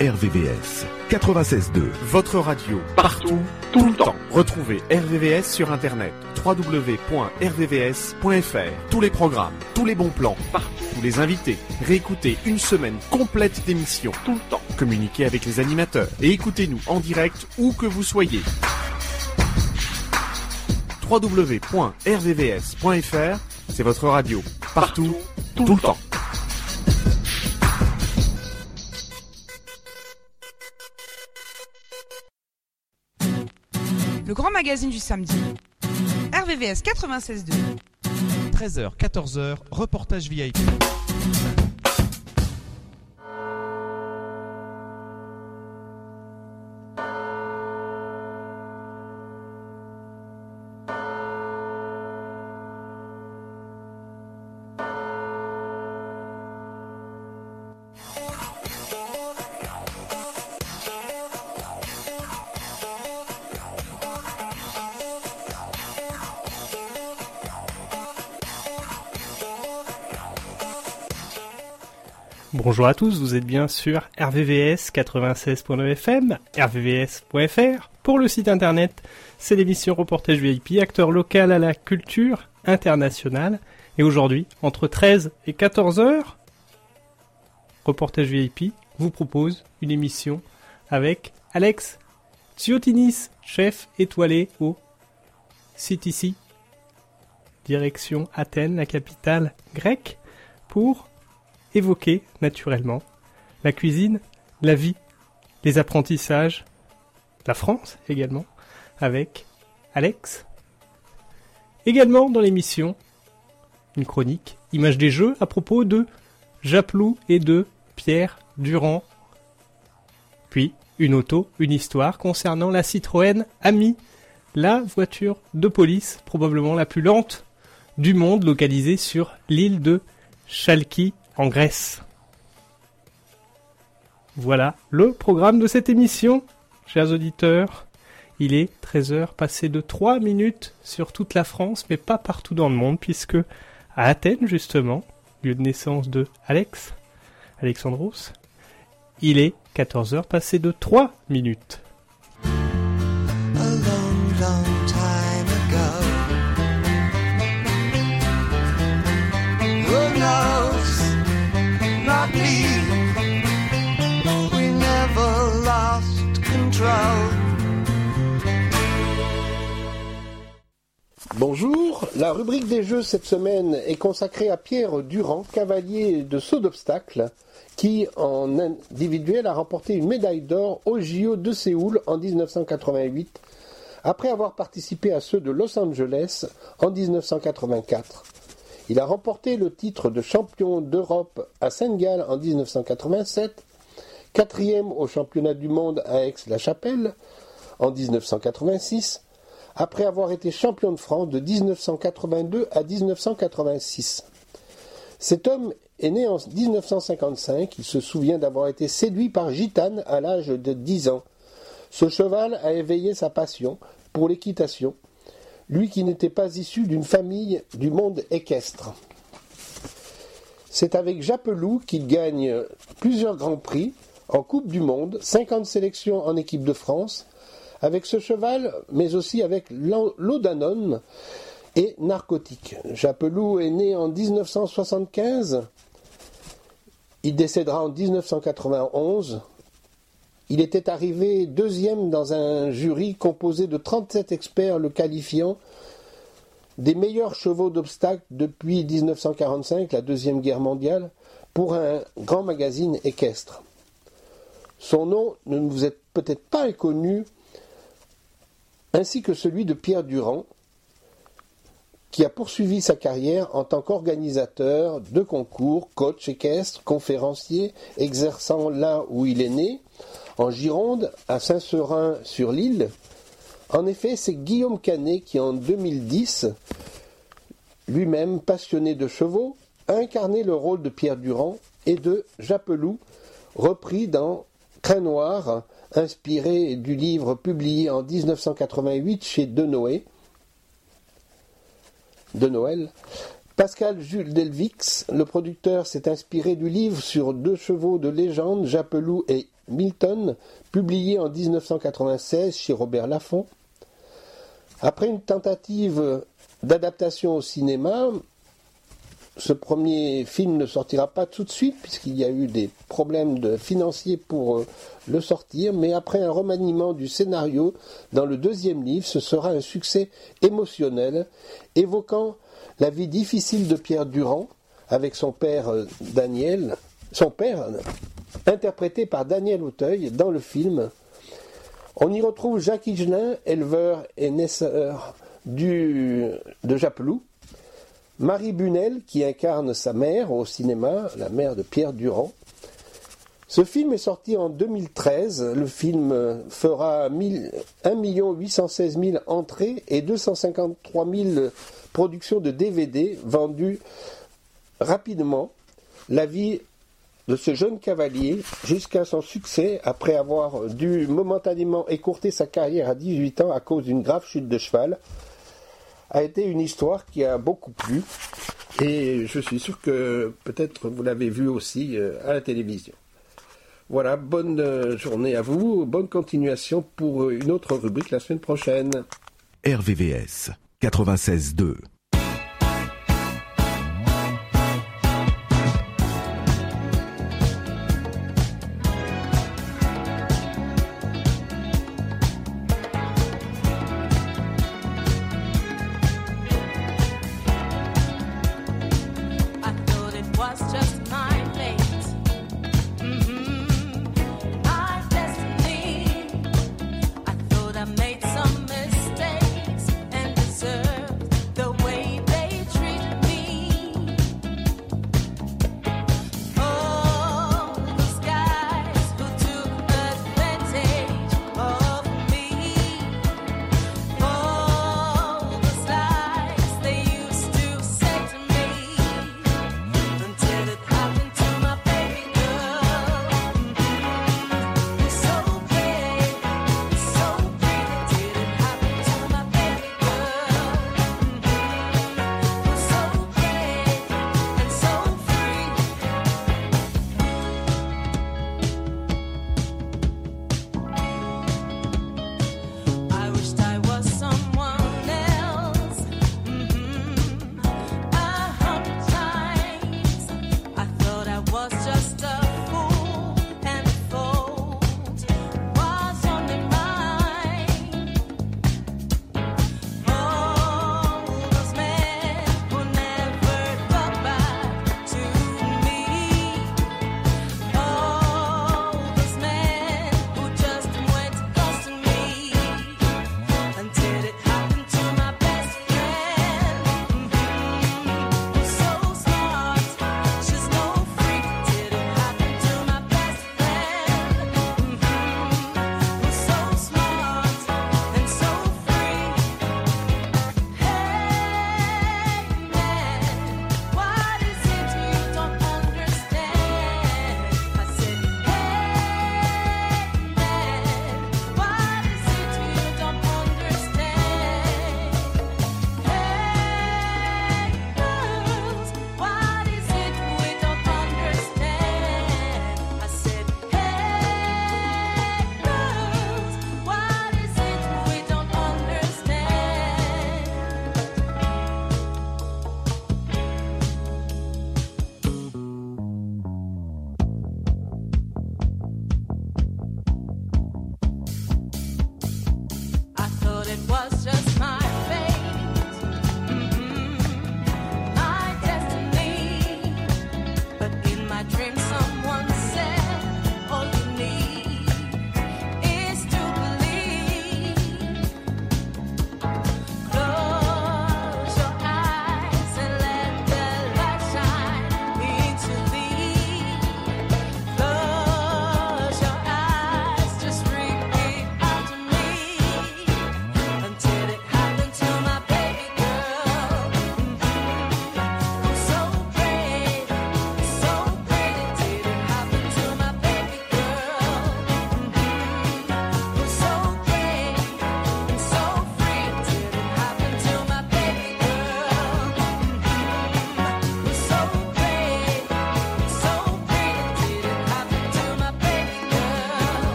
RVVS 96.2. Votre radio, partout, tout le temps. Retrouvez RVVS sur Internet, www.rvvs.fr. Tous les programmes, tous les bons plans, partout, tous les invités. Réécoutez une semaine complète d'émissions, tout le temps. Communiquez avec les animateurs et écoutez-nous en direct où que vous soyez www.rvvs.fr, c'est votre radio, partout, tout, le temps. Le grand magazine du samedi. RVVS 96.2. 13h, 14h, reportage VIP. Bonjour à tous, vous êtes bien sur RVVS 96.9 FM, rvvs.fr. Pour le site internet, c'est l'émission Reportage VIP, acteur local à la culture internationale. Et aujourd'hui, entre 13 et 14 heures, Reportage VIP vous propose une émission avec Alex Tsiotinis, chef étoilé au CTC, direction Athènes, la capitale grecque, pour évoquer naturellement la cuisine, la vie, les apprentissages, la France également, avec Alex. Également dans l'émission, une chronique, image des jeux à propos de Japlou et de Pierre Durand. Puis une auto, une histoire concernant la Citroën Ami, la voiture de police probablement la plus lente du monde localisée sur l'île de Chalki en Grèce. Voilà le programme de cette émission, chers auditeurs. Il est 13h passé de 3 minutes sur toute la France, mais pas partout dans le monde, puisque à Athènes, justement, lieu de naissance de Alex, Alexandros, il est 14h passé de 3 minutes. Bonjour, la rubrique des jeux cette semaine est consacrée à Pierre Durand, cavalier de saut d'obstacle, qui en individuel a remporté une médaille d'or au JO de Séoul en 1988, après avoir participé à ceux de Los Angeles en 1984. Il a remporté le titre de champion d'Europe à Saint-Gall en 1987, quatrième au championnat du monde à Aix-la-Chapelle en 1986, après avoir été champion de France de 1982 à 1986. Cet homme est né en 1955, il se souvient d'avoir été séduit par Gitane à l'âge de 10 ans. Ce cheval a éveillé sa passion pour l'équitation, lui qui n'était pas issu d'une famille du monde équestre. C'est avec Japelou qu'il gagne plusieurs grands prix en Coupe du Monde, 50 sélections en équipe de France, avec ce cheval, mais aussi avec l'Odanone et narcotique. Japelou est né en 1975, il décédera en 1991. Il était arrivé deuxième dans un jury composé de 37 experts le qualifiant des meilleurs chevaux d'obstacles depuis 1945, la Deuxième Guerre mondiale, pour un grand magazine équestre. Son nom ne vous est peut-être pas inconnu ainsi que celui de Pierre Durand, qui a poursuivi sa carrière en tant qu'organisateur de concours, coach équestre, conférencier, exerçant là où il est né, en Gironde, à Saint-Seurin-sur-l'Île. En effet, c'est Guillaume Canet qui, en 2010, lui-même passionné de chevaux, a incarné le rôle de Pierre Durand et de Japelou, repris dans Crin Noir, inspiré du livre publié en 1988 chez Denoé, de. Pascal Jules Delvix, le producteur, s'est inspiré du livre sur deux chevaux de légende, Japelou et Milton, publié en 1996 chez Robert Laffont. Après une tentative d'adaptation au cinéma, ce premier film ne sortira pas tout de suite puisqu'il y a eu des problèmes financiers pour euh, le sortir, mais après un remaniement du scénario dans le deuxième livre, ce sera un succès émotionnel évoquant la vie difficile de Pierre Durand avec son père euh, Daniel, son père interprété par Daniel Auteuil dans le film. On y retrouve Jacques Higelin, éleveur et naisseur du, de Japelou, Marie Bunel, qui incarne sa mère au cinéma, la mère de Pierre Durand. Ce film est sorti en 2013. Le film fera 1 816 000 entrées et 253 000 productions de DVD vendues rapidement. La vie de ce jeune cavalier jusqu'à son succès après avoir dû momentanément écourter sa carrière à 18 ans à cause d'une grave chute de cheval a été une histoire qui a beaucoup plu et je suis sûr que peut-être vous l'avez vu aussi euh, à la télévision. Voilà, bonne euh, journée à vous, bonne continuation pour une autre rubrique la semaine prochaine. RVVS 96.2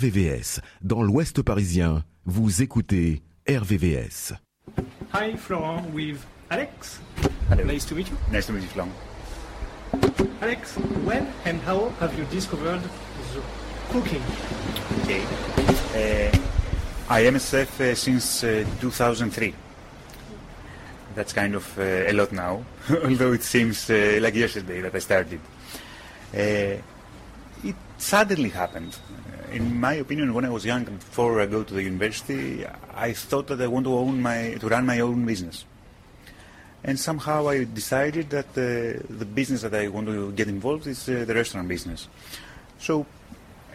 RVVS. Dans l'Ouest parisien, vous écoutez RVVS. Hi, Florent, with Alex. Hello. Nice to meet you. Nice to meet you, Florent. Alex, when and how have you discovered the cooking? Okay. Uh, I am a chef uh, since uh, 2003. That's kind of uh, a lot now, although it seems uh, like yesterday that I started. Uh, it suddenly happened. In my opinion, when I was young, before I go to the university, I thought that I want to own my, to run my own business. And somehow I decided that uh, the business that I want to get involved is uh, the restaurant business. So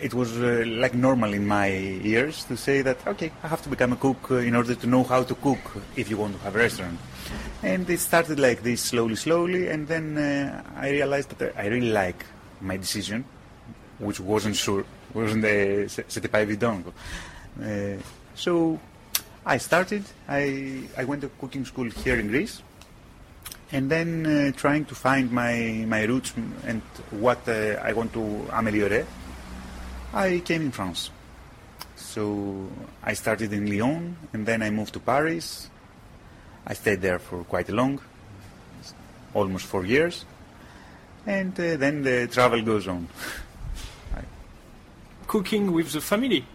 it was uh, like normal in my ears to say that okay, I have to become a cook uh, in order to know how to cook if you want to have a restaurant. And it started like this slowly, slowly, and then uh, I realized that I really like my decision, which wasn't sure, wasn't uh, c'était pas évident. Uh, so I started. I I went to cooking school here in Greece, and then uh, trying to find my my roots and what uh, I want to améliorer. I came in France. So I started in Lyon and then I moved to Paris. I stayed there for quite long, almost four years. And uh, then the travel goes on. Cooking with the family,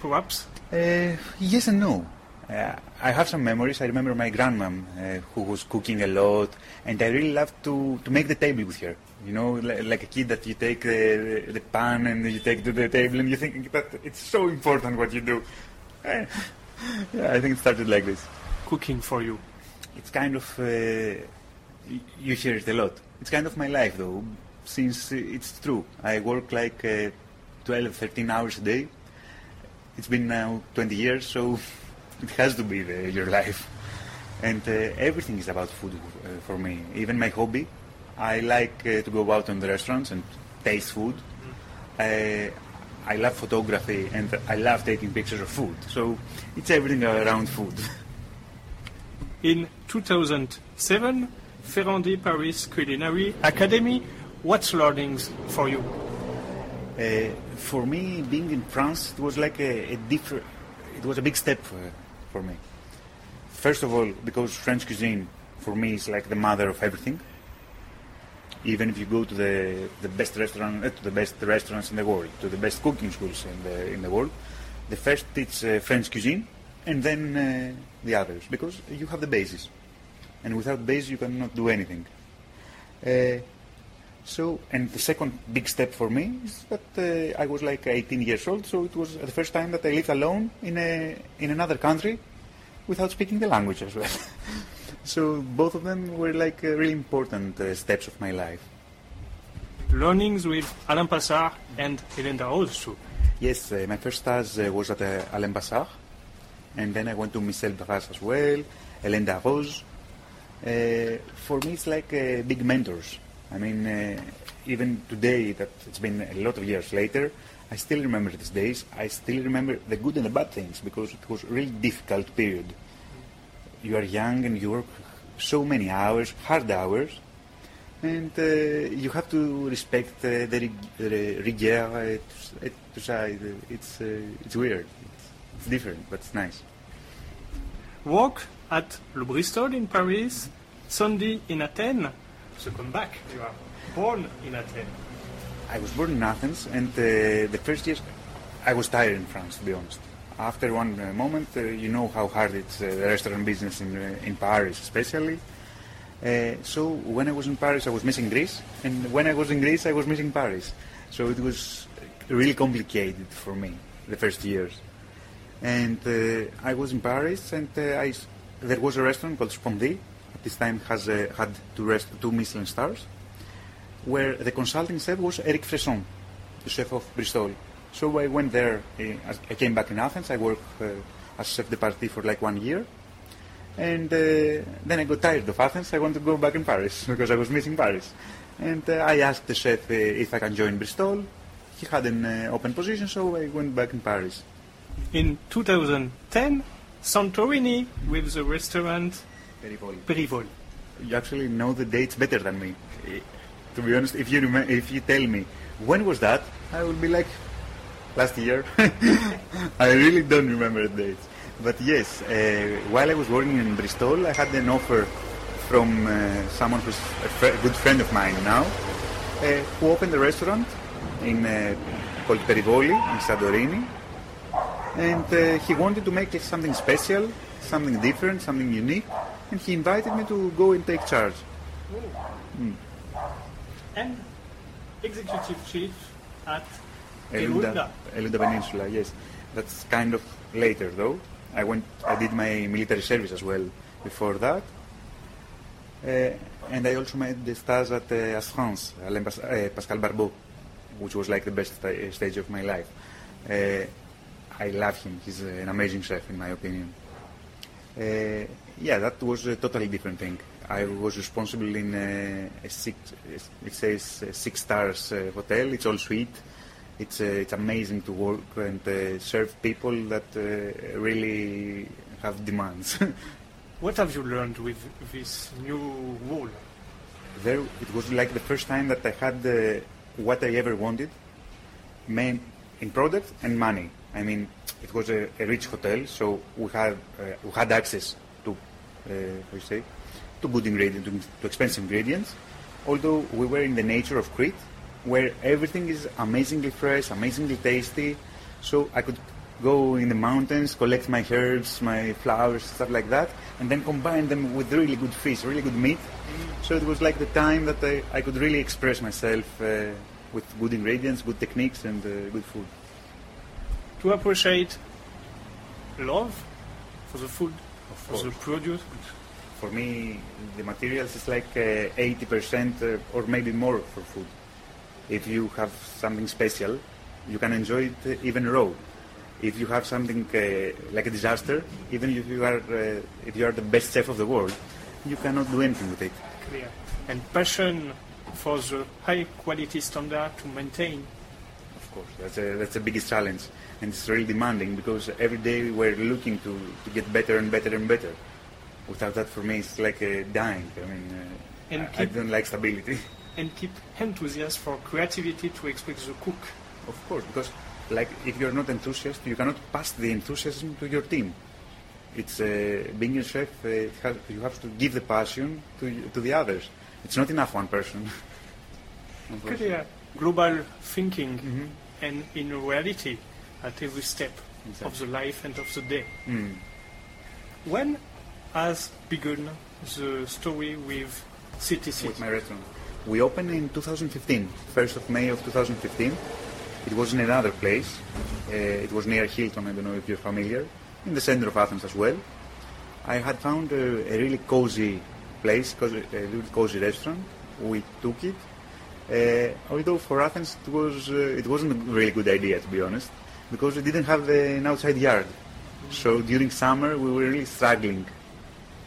perhaps? Uh, yes and no. Uh, I have some memories. I remember my grandmom uh, who was cooking a lot, and I really loved to, to make the table with her. You know, li- like a kid that you take the, the pan and you take to the table and you think that it's so important what you do. Yeah, I think it started like this. Cooking for you. It's kind of, uh, you hear it a lot. It's kind of my life though, since it's true. I work like uh, 12, 13 hours a day. It's been now 20 years, so it has to be the, your life. And uh, everything is about food uh, for me. Even my hobby. I like uh, to go out on the restaurants and taste food. Uh, I love photography and I love taking pictures of food. So it's everything around food. In 2007, Ferrandi Paris Culinary Academy. What's learnings for you? Uh, for me, being in France, it was like a, a different. It was a big step for, for me. First of all, because French cuisine for me is like the mother of everything. Even if you go to the the best restaurant, uh, to the best restaurants in the world, to the best cooking schools in the in the world, the first it's uh, French cuisine, and then uh, the others, because you have the basis, and without base you cannot do anything. So, and the second big step for me is that uh, I was like 18 years old, so it was the first time that I lived alone in a in another country without speaking the language as well. so both of them were like uh, really important uh, steps of my life. Learnings with Alain Passard and Hélène Darroze too. Yes, uh, my first stage uh, was at uh, Alain Bassard, and then I went to Michel Brass as well, Hélène Darroze. Uh, for me, it's like uh, big mentors. I mean, uh, even today, that it's been a lot of years later, I still remember these days. I still remember the good and the bad things because it was a really difficult period. You are young and you work so many hours, hard hours, and uh, you have to respect uh, the, rig- the rigueur uh, to side. It's, uh, it's weird. It's, it's different, but it's nice. Work at Le Bristol in Paris, Sunday in Athens. So come back. You are born in Athens. I was born in Athens, and uh, the first years I was tired in France, to be honest. After one uh, moment, uh, you know how hard it's uh, the restaurant business in, uh, in Paris, especially. Uh, so when I was in Paris, I was missing Greece, and when I was in Greece, I was missing Paris. So it was really complicated for me the first years. And I was in Paris, and I there was a restaurant called Spondy. This time, has uh, had to rest- two Michelin stars where the consulting chef was Eric Fresson, the chef of Bristol. So I went there. uh, I came back in Athens. I worked uh, as chef de partie for like one year. And then I got tired of Athens. I wanted to go back in Paris because I was missing Paris. And I asked the chef if I can join Bristol. He had an open position, so I went back in Paris. In 2010, Santorini with the restaurant Perivol. You actually know the dates better than me. To be honest, if you remem- if you tell me when was that, I will be like, last year. I really don't remember the dates. But yes, uh, while I was working in Bristol, I had an offer from uh, someone who's a fr- good friend of mine now, uh, who opened a restaurant in uh, called Perivoli in Santorini. And uh, he wanted to make something special, something different, something unique, and he invited me to go and take charge. And executive chief at Elunda, Elunda Peninsula, yes. That's kind of later though. I went, I did my military service as well before that. Uh, and I also made the stage at uh, As France, Alain Pas- uh, Pascal Barbeau, which was like the best sta- stage of my life. Uh, I love him. He's an amazing chef, in my opinion. Uh, yeah, that was a totally different thing. I was responsible in uh, a six, it says uh, six stars uh, hotel. It's all suite. It's uh, it's amazing to work and uh, serve people that uh, really have demands. What have you learned with this new role? there, it was like the first time that I had uh, what I ever wanted, main in product and money. I mean, it was a, a rich hotel, so we had uh, we had access to uh, you say to good ingredients, to, to expensive ingredients. Although we were in the nature of Crete, where everything is amazingly fresh, amazingly tasty, so I could go in the mountains, collect my herbs, my flowers, stuff like that, and then combine them with really good fish, really good meat. So it was like the time that I, I could really express myself uh, with good ingredients, good techniques, and uh, good food. To appreciate love for the food, for the produce. For me, the materials is like uh, 80% uh, or maybe more for food. If you have something special, you can enjoy it even raw. If you have something uh, like a disaster, even if you are uh, if you are the best chef of the world, you cannot do anything with it. Clear. And passion for the high quality standard to maintain. Course, that's a, that's the biggest challenge, and it's really demanding because every day we're looking to, to get better and better and better. Without that, for me, it's like uh, dying. I mean, uh, And I, I don't like stability. and keep enthusiasm for creativity to express the cook. Of course, because like if you're not enthusiastic, you cannot pass the enthusiasm to your team. It's uh, being a chef. Uh, it has, you have to give the passion to to the others. It's not enough one person. Unfortunately. Clear. Global thinking Mhm. And in reality at every step of the life and of the day. Mm. When has begun the story with CTC? With my restaurant, we opened in 2015, 1st of May of 2015. It was in another place. Uh, it was near Hilton. I don't know if you're familiar. In the center of Athens as well. I had found a, a really cozy place, cozy, a really cozy restaurant. We took it. Uh, although for Athens it was uh, it wasn't a really good idea to be honest, because we didn't have the, an outside yard. So during summer we were really struggling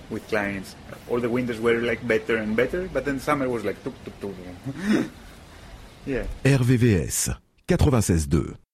with clients. All the winters were like better and better, but then summer was like tuk tuk tuk. yeah. RVVS 96.2.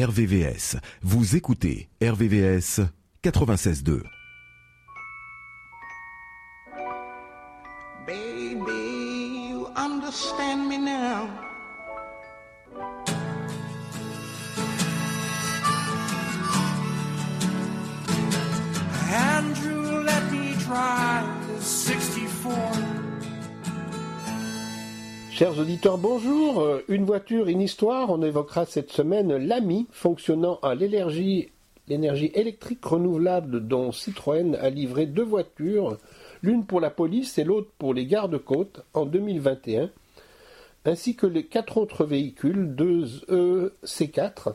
RVVS. Vous écoutez RVVS 96.2. Chers auditeurs, bonjour. Euh, Une voiture, une histoire. On évoquera cette semaine l'AMI fonctionnant à l'énergie électrique renouvelable dont Citroën a livré deux voitures, l'une pour la police et l'autre pour les gardes-côtes en 2021, ainsi que les quatre autres véhicules, deux EC4,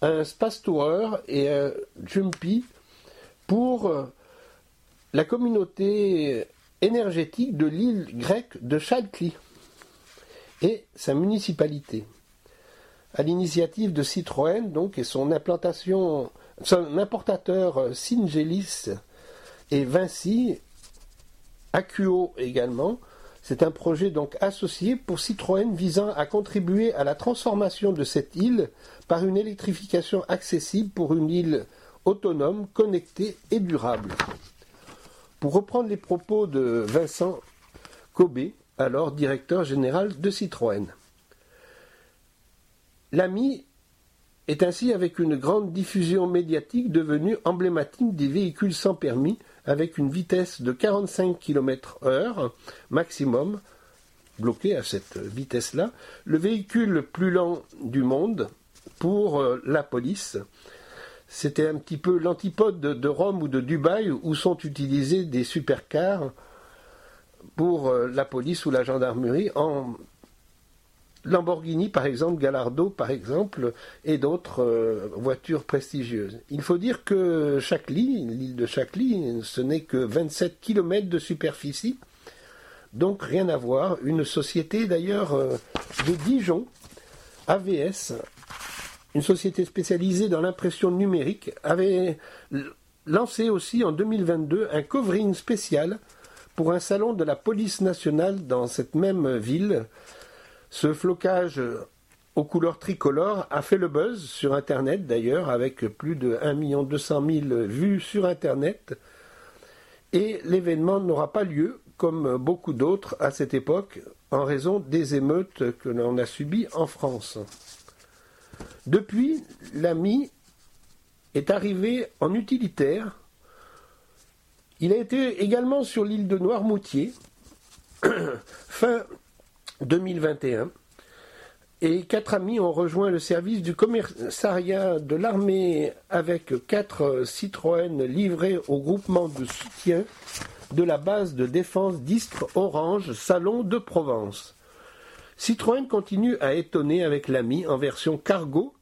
un Space Tourer et un Jumpy pour euh, la communauté énergétique de l'île grecque de Chalkli et sa municipalité. À l'initiative de Citroën, donc, et son implantation, son importateur euh, Syngelis et Vinci, Acuo également, c'est un projet donc associé pour Citroën visant à contribuer à la transformation de cette île par une électrification accessible pour une île autonome, connectée et durable. Pour reprendre les propos de Vincent Cobé, alors directeur général de Citroën. L'AMI est ainsi avec une grande diffusion médiatique devenue emblématique des véhicules sans permis avec une vitesse de 45 km/h maximum bloqué à cette vitesse-là, le véhicule le plus lent du monde pour euh, la police. C'était un petit peu l'antipode de, de Rome ou de Dubaï où sont utilisés des supercars pour euh, la police ou la gendarmerie en Lamborghini par exemple, Gallardo par exemple, et d'autres euh, voitures prestigieuses. Il faut dire que Chacly, l'île de Chacly, ce n'est que 27 km de superficie, donc rien à voir. Une société d'ailleurs euh, de Dijon, AVS, une société spécialisée dans l'impression numérique, avait lancé aussi en 2022 un covering spécial pour un salon de la police nationale dans cette même ville. Ce flocage aux couleurs tricolores a fait le buzz sur Internet d'ailleurs, avec plus de 1 200 000 vues sur Internet. Et l'événement n'aura pas lieu, comme beaucoup d'autres à cette époque, en raison des émeutes que l'on a subies en France. Depuis, l'AMI est arrivé en utilitaire. Il a été également sur l'île de Noirmoutier, fin 2021, et quatre amis ont rejoint le service du commissariat de l'armée avec quatre Citroën livrés au groupement de soutien de la base de défense d'Istres Orange Salon de Provence. Citroën continue à étonner avec l'ami en version cargo,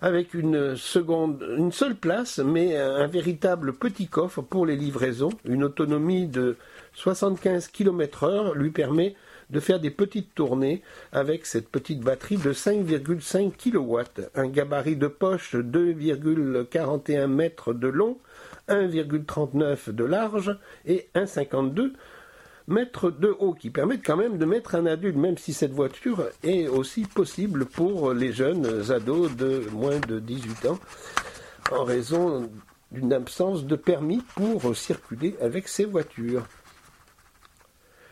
avec une seconde, seule place, mais un véritable petit coffre pour les livraisons. Une autonomie de 75 km/h lui permet de faire des petites tournées avec cette petite batterie de 5,5 kW, un gabarit de poche 2,41 mètres de long, 1,39 de large et 1,52 mètres de haut, qui permettent quand même de mettre un adulte, même si cette voiture est aussi possible pour les jeunes ados de moins de 18 ans, en raison d'une absence de permis pour circuler avec ces voitures.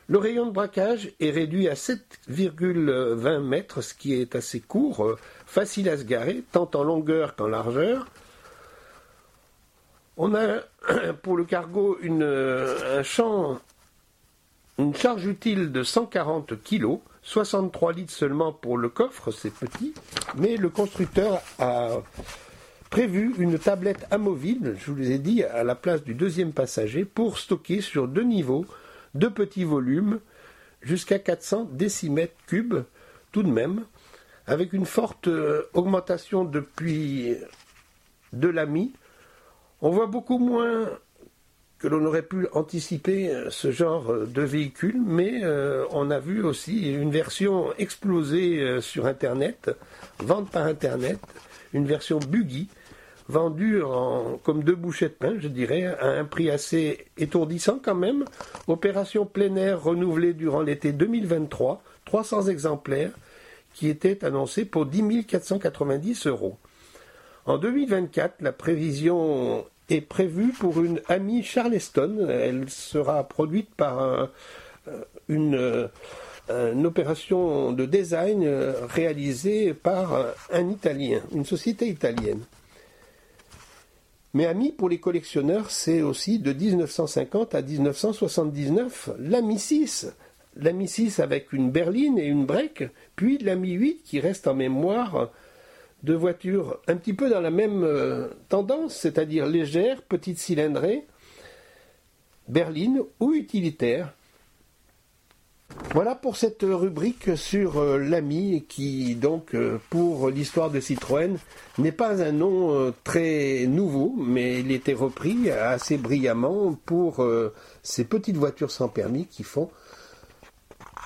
Le rayon de braquage est réduit à 7,20 mètres, ce qui est assez court, facile à se garer, tant en longueur qu'en largeur. On a pour le cargo une, un champ, une charge utile de 140 kg, 63 litres seulement pour le coffre, c'est petit, mais le constructeur a prévu une tablette amovible, je vous l'ai dit, à la place du deuxième passager pour stocker sur deux niveaux de petits volumes jusqu'à 400 décimètres cubes tout de même, avec une forte euh, augmentation depuis de l'AMI. On voit beaucoup moins que l'on aurait pu anticiper euh, ce genre euh, de véhicule, mais on a vu aussi une version explosée sur Internet, vente par Internet, une version buggy, vendu en, comme deux bouchées de pain, je dirais, à un prix assez étourdissant quand même. Opération plein air renouvelée durant l'été 2023, 300 exemplaires qui étaient annoncés pour 10 490 euros. En 2024, la prévision est prévue pour une amie Charleston. Elle sera produite par euh, une, euh, une opération de design euh, réalisée par un, un Italien, une société italienne. Mais ami pour les collectionneurs, c'est aussi de 1950 à 1979 l'Ami 6. L'Ami 6 avec une berline et une break, puis l'Ami 8 qui reste en mémoire de voitures un petit peu dans la même euh, tendance, c'est-à-dire légères, petites cylindrées, berline ou utilitaires. Voilà pour cette rubrique sur euh, l'ami qui, donc, euh, pour l'histoire de Citroën, n'est pas un nom très nouveau, mais il était repris assez brillamment pour ces petites voitures sans permis qui font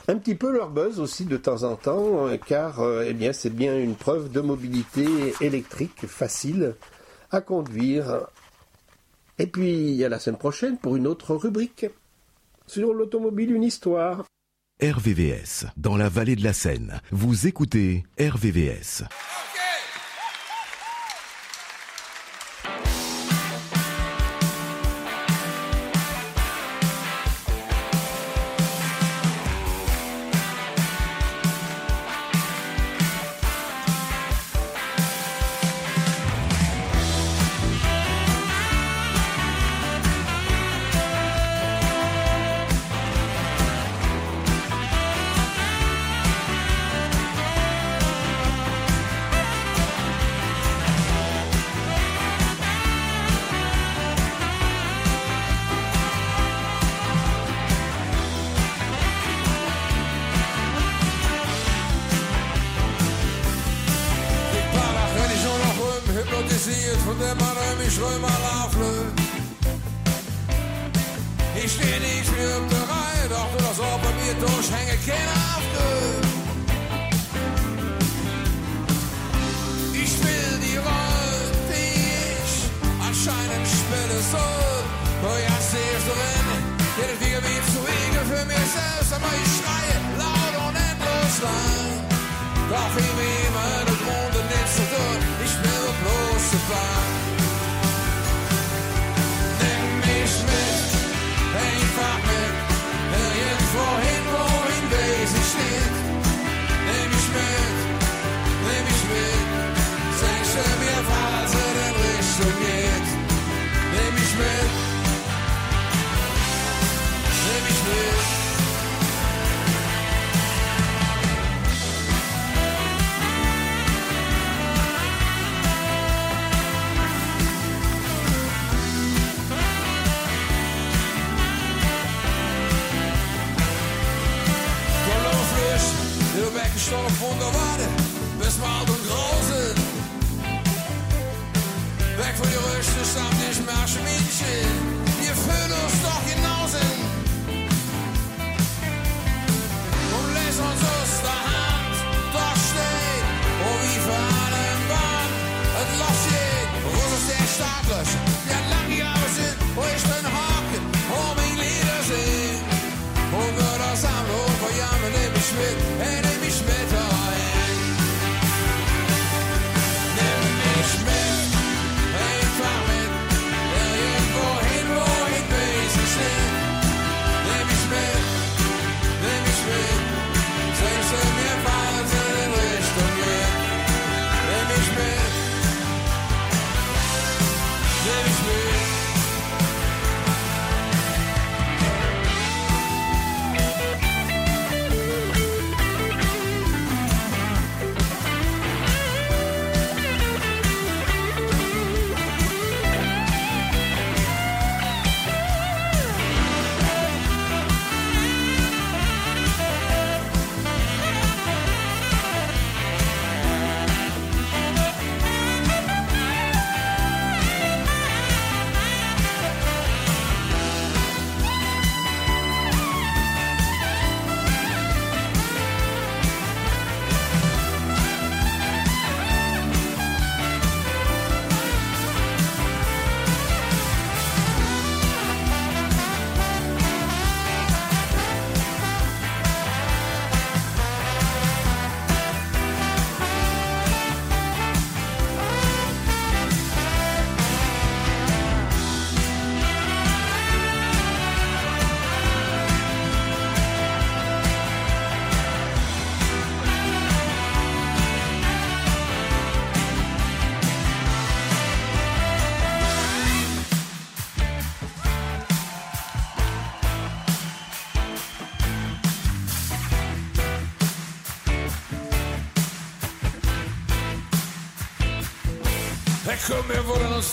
un petit peu leur buzz aussi de temps en temps, euh, car euh, eh bien, c'est bien une preuve de mobilité électrique facile à conduire. Et puis, à la semaine prochaine pour une autre rubrique sur l'automobile, une histoire. RVVS, dans la vallée de la Seine. Vous écoutez RVVS.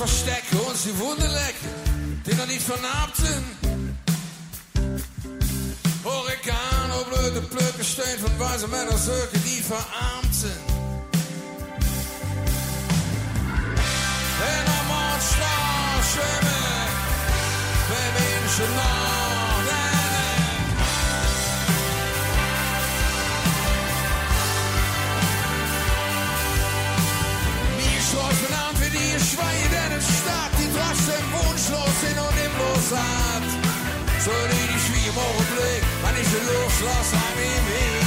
Versteck und sie Wundeleck, die noch nicht vernarbt sind. Hurrikan, oh blöde Plöcke van von weisen Männern, Söke, die verarmt sind. In der Mondstraße, wenn Menschen nach Eu Luftlösheim im Wien.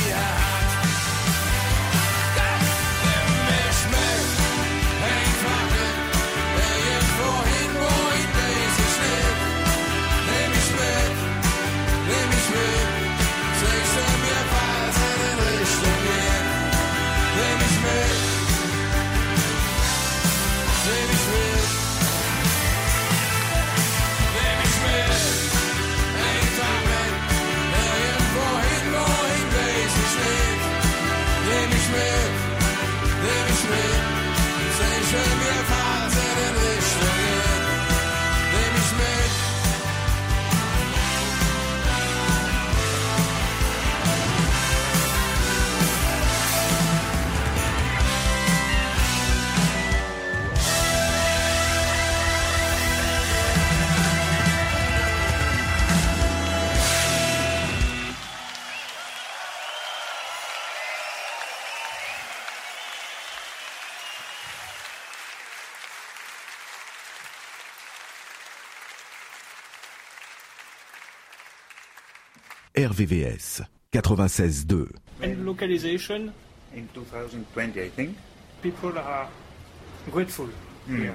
RVVS 96.2. And localization, In 2020, I think. people are grateful. Yeah.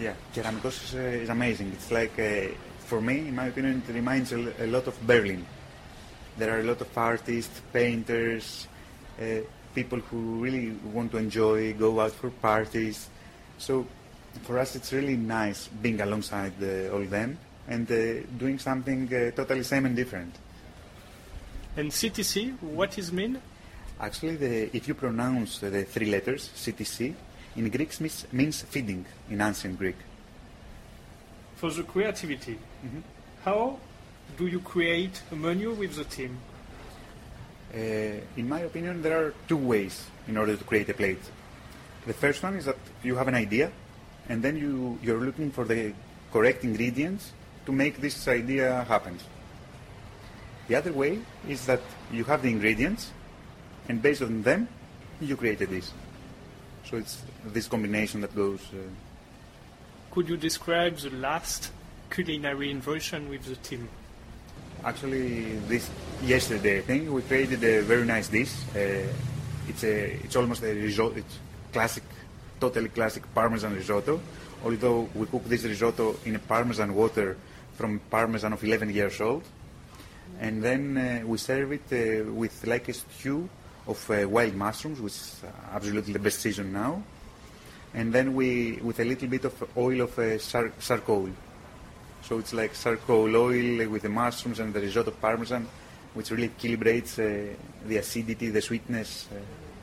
Yeah, Keramikos is, uh, is amazing. It's like, uh, for me, in my opinion, it reminds a, l- a lot of Berlin. There are a lot of artists, painters, uh, people who really want to enjoy, go out for parties. So for us, it's really nice being alongside uh, all them and uh, doing something uh, totally same and different. And CTC, what is mean? Actually, the, if you pronounce the three letters, CTC, in Greek means, means feeding in ancient Greek. For the creativity, Mhm. how do you create a menu with the team? Uh, in my opinion, there are two ways in order to create a plate. The first one is that you have an idea, and then you, you're looking for the correct ingredients to make this idea happen. The other way is that you have the ingredients, and based on them, you create a dish. So it's this combination that goes. Uh, Could you describe the last culinary invention with the team? Actually, this yesterday I think we created a very nice dish. Uh, it's a it's almost a risotto. It's classic, totally classic Parmesan risotto. Although we cook this risotto in a Parmesan water from Parmesan of 11 years old, and then uh, we serve it uh, with like a stew of uh, wild mushrooms, which is absolutely the best season now. And then we with a little bit of oil of char- charcoal. So it's like charcoal oil with the mushrooms and the risotto parmesan, which really equilibrates uh, the acidity, the sweetness, uh,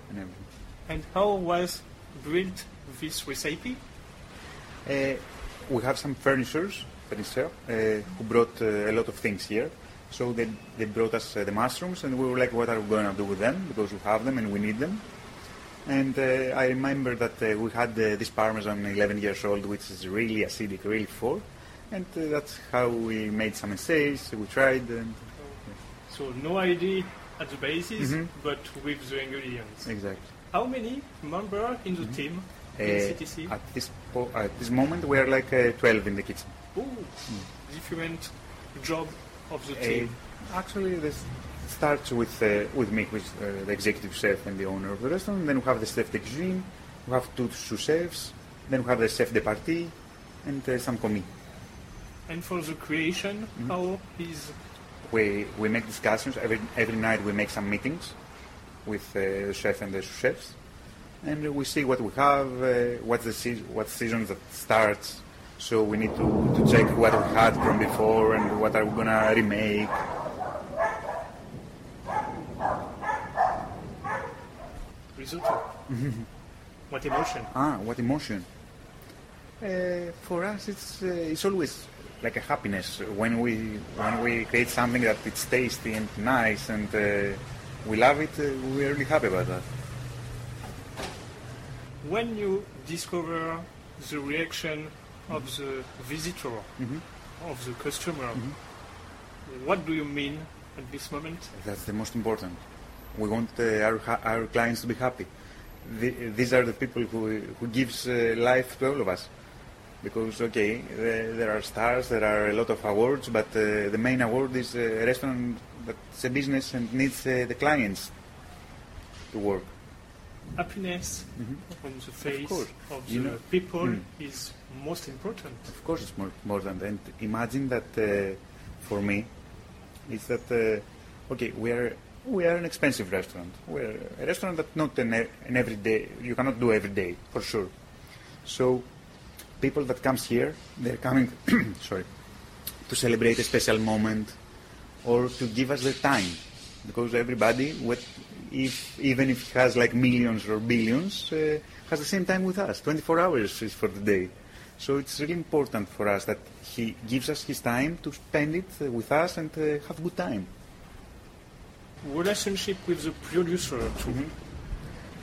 and everything. And how was built this recipe? Uh, we have some furnishers, furniture, who brought a lot of things here. So they, they brought us uh, the mushrooms, and we were like, what are we going to do with them? Because we have them and we need them. And uh, I remember that uh, we had uh, this parmesan 11 years old, which is really acidic, really full. And uh, that's how we made some essays. We tried, and So no idea at the basis, Mhm. but with the ingredients. exactly. How many members in the team Uh, in CTC? at this po- at this moment, we are like uh, 12 in the kitchen. Ooh, different job of the team. actually, this starts with uh, with me, with uh, the executive chef and the owner of the restaurant. Then we have the chef de cuisine, we have two sous chefs, then we have the chef de partie, and uh, some commis. And for the creation, Mhm. how is We we make discussions every every night. We make some meetings with uh, the chef and the sous chefs, and we see what we have, uh, what's the se- what season that starts. So we need to, to check what we had from before and what are we gonna remake. risotto? what emotion? Ah, what emotion? Uh, for us, it's uh, it's always like a happiness when we when we create something that it's tasty and nice and uh, we love it. Uh, we're really happy about that. When you discover the reaction of the visitor, Mhm. of the customer, Mm-hmm. what do you mean at this moment? That's the most important. We want uh, our our clients to be happy. The, these are the people who who gives uh, life to all of us. Because okay, there, there are stars, there are a lot of awards, but uh, the main award is a restaurant that's a business and needs uh, the clients to work. Happiness on the face of, You the know- people Mm. is most important. Of course, it's more more important. And imagine that uh, for me, is that uh, okay? We are we are an expensive restaurant. We're a restaurant that not an, an everyday. You cannot do every day for sure. So people that comes here, they're coming. sorry, to celebrate a special moment or to give us their time, because everybody, what, if even if he has like millions or billions, uh, has the same time with us. 24 hours is for the day. So it's really important for us that he gives us his time to spend it uh, with us and uh, have good time. Relationship with the producer too.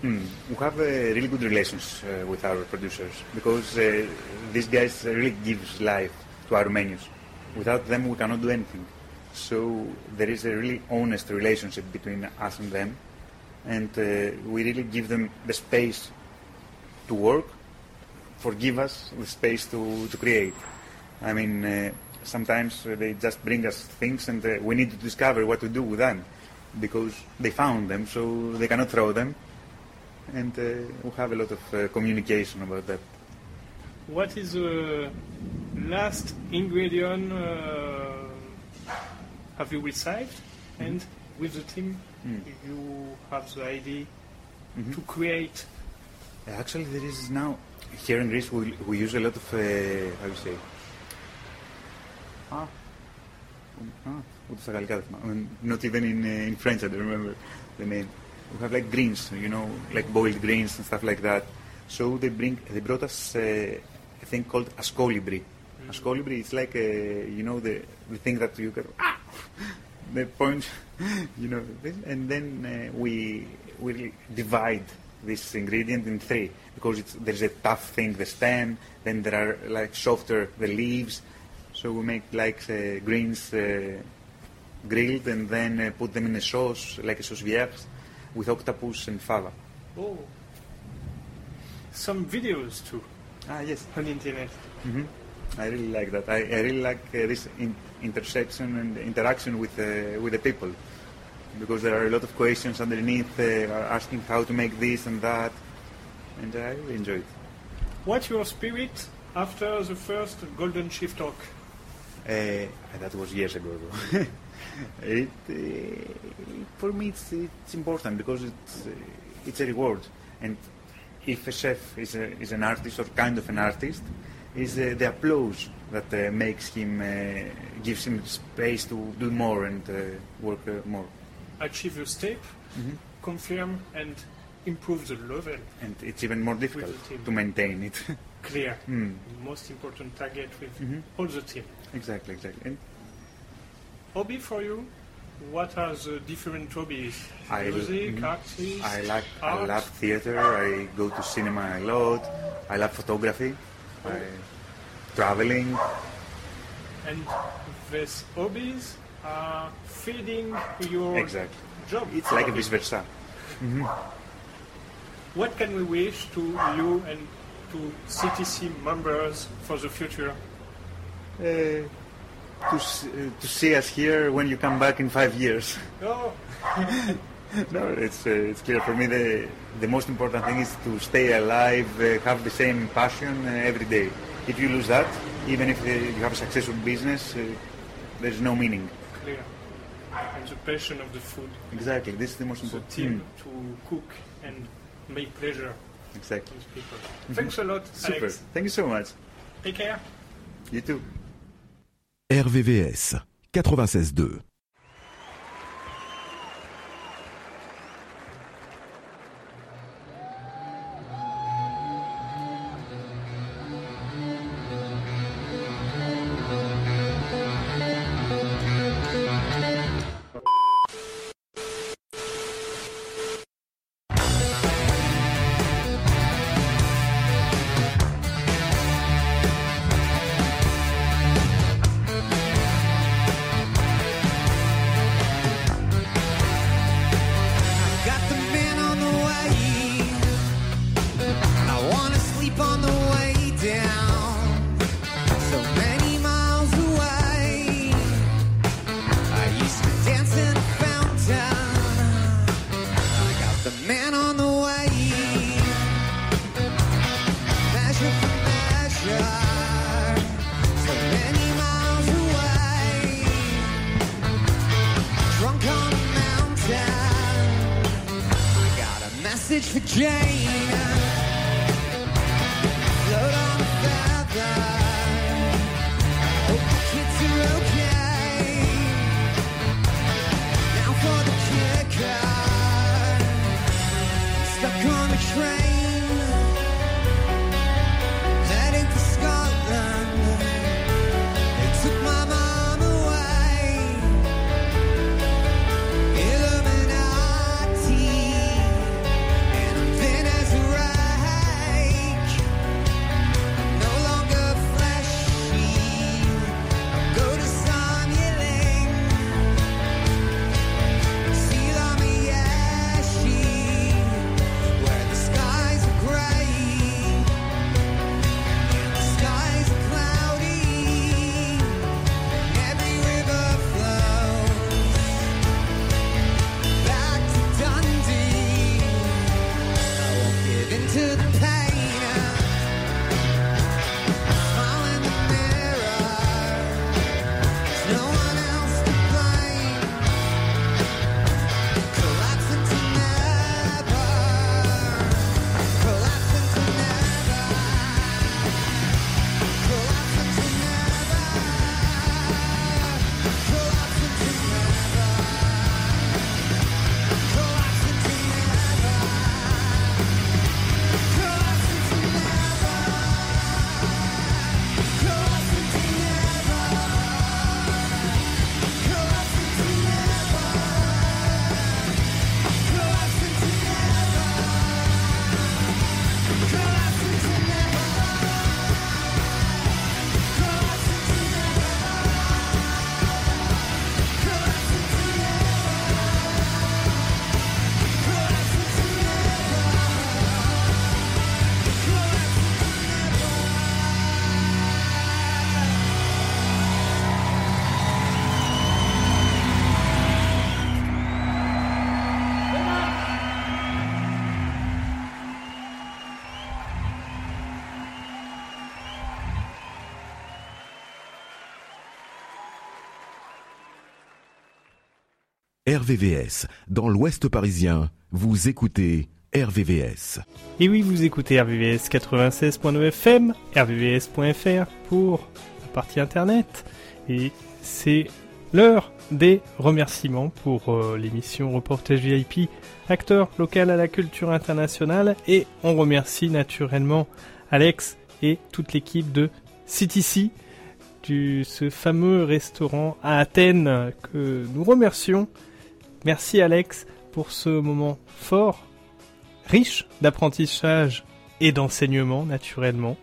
Hmm. We have a really good relations uh, with our producers because uh, these guys really gives life to our menus. Without them, we cannot do anything. So there is a really honest relationship between us and them, and uh, we really give them the space to work, forgive us the space to, to create. I mean, uh, sometimes uh, they just bring us things, and uh, we need to discover what to do with them because they found them, so they cannot throw them and uh, we have a lot of uh, communication about that. What is the last ingredient uh, have you received? And with the team, Mm. you have the idea Mhm. to create. Actually, there is now here in Greece, we, we use a lot of, uh, how do you say, ah, ah, I mean, not even in, uh, in French, I don't remember the name. We have like greens, you know, like boiled greens and stuff like that. So they bring, they brought us uh, a thing called ascolibri. Mm-hmm. Ascolibri is like, a, you know, the, the thing that you get, ah, the point, you know, and then uh, we we divide this ingredient in three because it's, there's a tough thing, the stem, then there are like softer the leaves. So we make like uh, greens uh, grilled and then uh, put them in a sauce, like a sauce vierge, with octopus and fava. Oh, some videos too Ah, yes. on internet. hmm I really like that. I, I really like uh, this in, intersection and interaction with uh, with the people because there are a lot of questions underneath uh, asking how to make this and that, and I really enjoy it. What's your spirit after the first Golden Shift talk? Uh, that was years ago. It, uh, for me, it's, it's important because it's, uh, it's a reward. And if a chef is, a, is an artist or kind of an artist, is uh, the applause that uh, makes him, uh, gives him space to do more and uh, work uh, more. Achieve your step, Mhm. confirm and improve the level. And it's even more difficult to maintain it. Clear. Mm. Most important target with Mhm. all the team. Exactly, exactly. And Hobby for you? What are the different hobbies? I- Music, mhm. artists, I like I art? love theater. I go to cinema a lot. I love photography. I, traveling. And these hobbies are feeding your Exactly. job. It's like a vice versa. What can we wish to you and to CTC members for the future? Uh, to, uh, to see us here when you come back in five years. Oh, no, it's uh, it's clear for me. The the most important thing is to stay alive, uh, have the same passion uh, every day. If you lose that, even if uh, you have a successful business, uh, there's no meaning. clear. And the passion of the food, Exactly. This is the most the important. team Mm, to cook and make pleasure exactly. people. Thanks a lot, Super. Alex. Thank you so much. Take care. You too. RVVS 96.2. RVVS, dans l'Ouest parisien, vous écoutez RVVS. Et oui, vous écoutez RVVS 96.9 FM, rvvs.fr pour la partie internet. Et c'est l'heure des remerciements pour euh, l'émission Reportage VIP, acteur local à la culture internationale. Et on remercie naturellement Alex et toute l'équipe de CTC, du, ce fameux restaurant à Athènes que nous remercions. Merci Alex pour ce moment fort riche d'apprentissage et d'enseignement naturellement.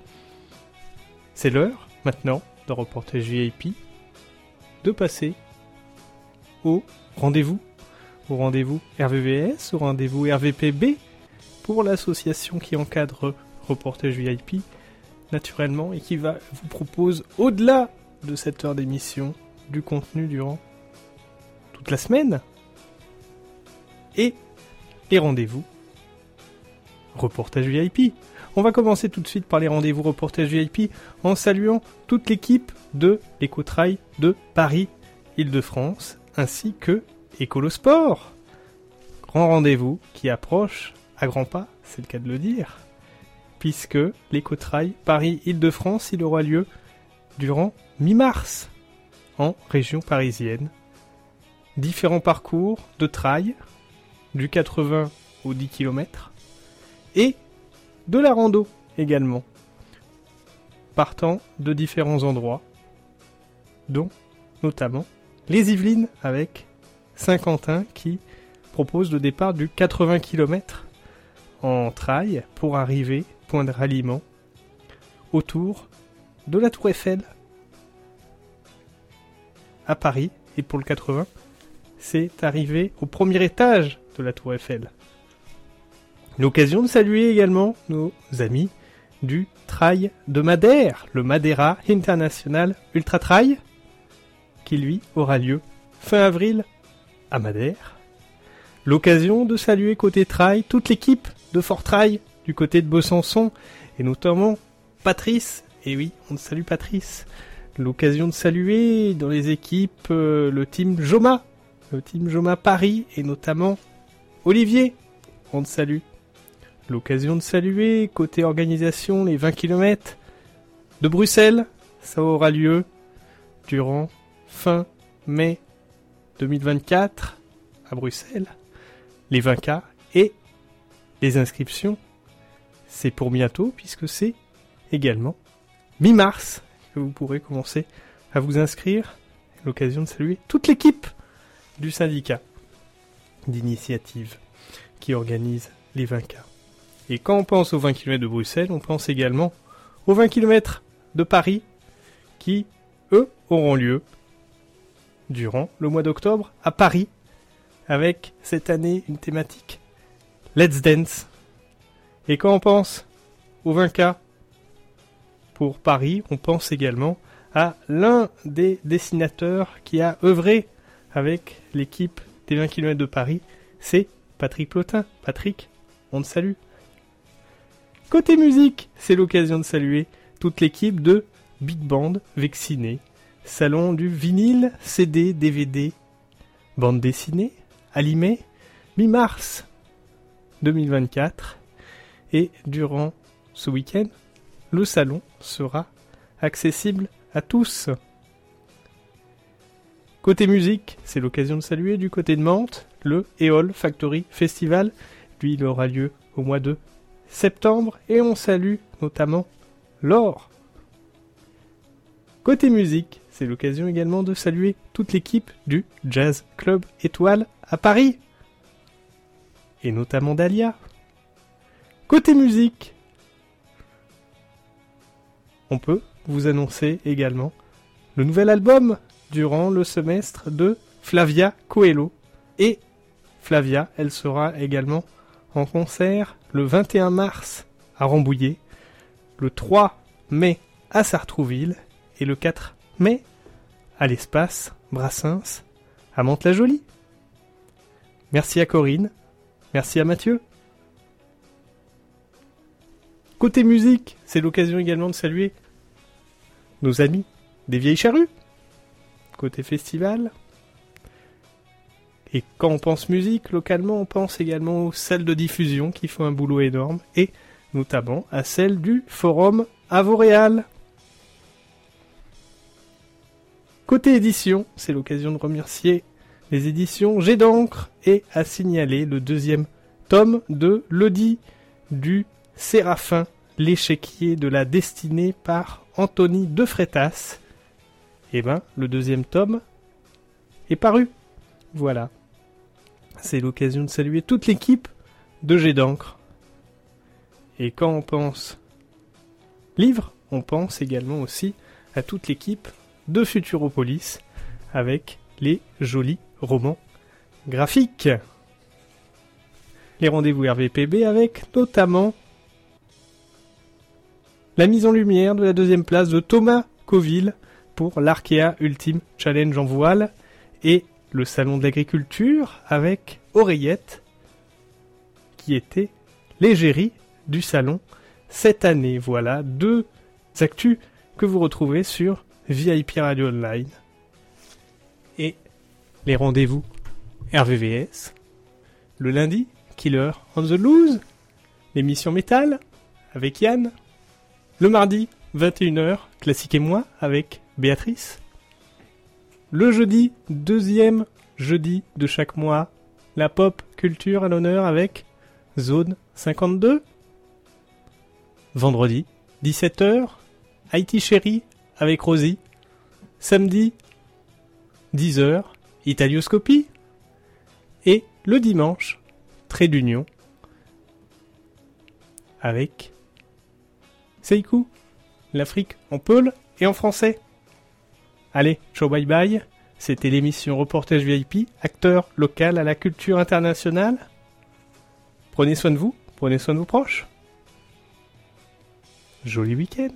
C'est l'heure maintenant de Reportage VIP de passer au rendez-vous, au rendez-vous RVVS, au rendez-vous RVPB pour l'association qui encadre Reportage VIP naturellement et qui va vous propose au-delà de cette heure d'émission du contenu durant toute la semaine et les rendez-vous reportage VIP. On va commencer tout de suite par les rendez-vous reportage VIP en saluant toute l'équipe de l'Écotrail de Paris, Île-de-France, ainsi que Écolosport. Grand rendez-vous qui approche à grands pas, c'est le cas de le dire, puisque l'Écotrail Paris-Île-de-France, il aura lieu durant mi-mars en région parisienne. Différents parcours de trail, du 80 au 10 km, et de la rando également, partant de différents endroits, dont notamment les Yvelines avec Saint-Quentin qui propose le départ du 80 km en trail pour arriver, point de ralliement, autour de la Tour Eiffel à Paris. Et pour le 80, c'est arrivé au premier étage la Tour Eiffel. L'occasion de saluer également nos amis du Trail de Madère, le Madeira International Ultra Trail, qui lui aura lieu fin avril à Madère. L'occasion de saluer côté trail toute l'équipe de Fort Trail du côté de Besançon et notamment Patrice. Et oui, on salue Patrice. L'occasion de saluer dans les équipes euh, le team Joma, le team Joma Paris et notamment Olivier. On te salue. L'occasion de saluer, côté organisation, les 20 km de Bruxelles. Ça aura lieu durant fin mai 2024 à Bruxelles. Les 20K et les inscriptions, c'est pour bientôt puisque c'est également mi-mars que vous pourrez commencer à vous inscrire. L'occasion de saluer toute l'équipe du syndicat d'initiative qui organise les 20K. Et quand on pense aux 20 km de Bruxelles, on pense également aux 20 km de Paris qui, eux, auront lieu durant le mois d'octobre à Paris avec cette année une thématique Let's Dance. Et quand on pense aux 20K pour Paris, on pense également à l'un des dessinateurs qui a œuvré avec l'équipe des 20 km de Paris, c'est Patrick Plotin. Patrick, on te salue. Côté musique, c'est l'occasion de saluer toute l'équipe de Big Band Vexciné, salon du vinyle, CD, DVD, bande dessinée, Alimé, mi-mars 2024. Et durant ce week-end, le salon sera accessible à tous. Côté musique, c'est l'occasion de saluer du côté de Mantes le Eol Factory Festival. Lui, il aura lieu au mois de septembre et on salue notamment Laure. Côté musique, c'est l'occasion également de saluer toute l'équipe du Jazz Club Étoile à Paris et notamment Dahlia. Côté musique, on peut vous annoncer également le nouvel album durant le semestre de Flavia Coelho. Et Flavia, elle sera également en concert le 21 mars à Rambouillet, le 3 mai à Sartrouville et le 4 mai à l'espace Brassens à Mantes-la-Jolie. Merci à Corinne, merci à Mathieu. Côté musique, c'est l'occasion également de saluer nos amis des vieilles charrues. Côté festival. Et quand on pense musique, localement, on pense également aux salles de diffusion qui font un boulot énorme, et notamment à celle du Forum Avoréal. Côté édition, c'est l'occasion de remercier les éditions J'ai d'encre et à signaler le deuxième tome de Lodi du Séraphin, l'échiquier de la destinée par Anthony de Frétas. Et ben, le deuxième tome est paru. Voilà. C'est l'occasion de saluer toute l'équipe de Jet d'encre. Et quand on pense livre, on pense également aussi à toute l'équipe de Futuropolis avec les jolis romans graphiques. Les rendez-vous RVPB avec notamment la mise en lumière de la deuxième place de Thomas Coville pour l'Arkea Ultime Challenge en voile et le salon de l'agriculture avec Oreillette qui était l'égérie du salon cette année. Voilà deux actus que vous retrouvez sur VIP Radio Online. Et les rendez-vous RVVS. Le lundi, Killer on the Loose, l'émission métal avec Yann. Le mardi, 21h, Classique et moi avec Béatrice? Le jeudi, deuxième jeudi de chaque mois, la pop culture à l'honneur avec Zone 52. Vendredi, 17h, IT Chérie avec Rosie. Samedi, 10h, Italioscopie. Et le dimanche, Trait d'Union avec Seikou, l'Afrique en peul et en français. Allez, ciao bye bye. C'était l'émission Reportage VIP, acteur local à la culture internationale. Prenez soin de vous, prenez soin de vos proches. Joli week-end.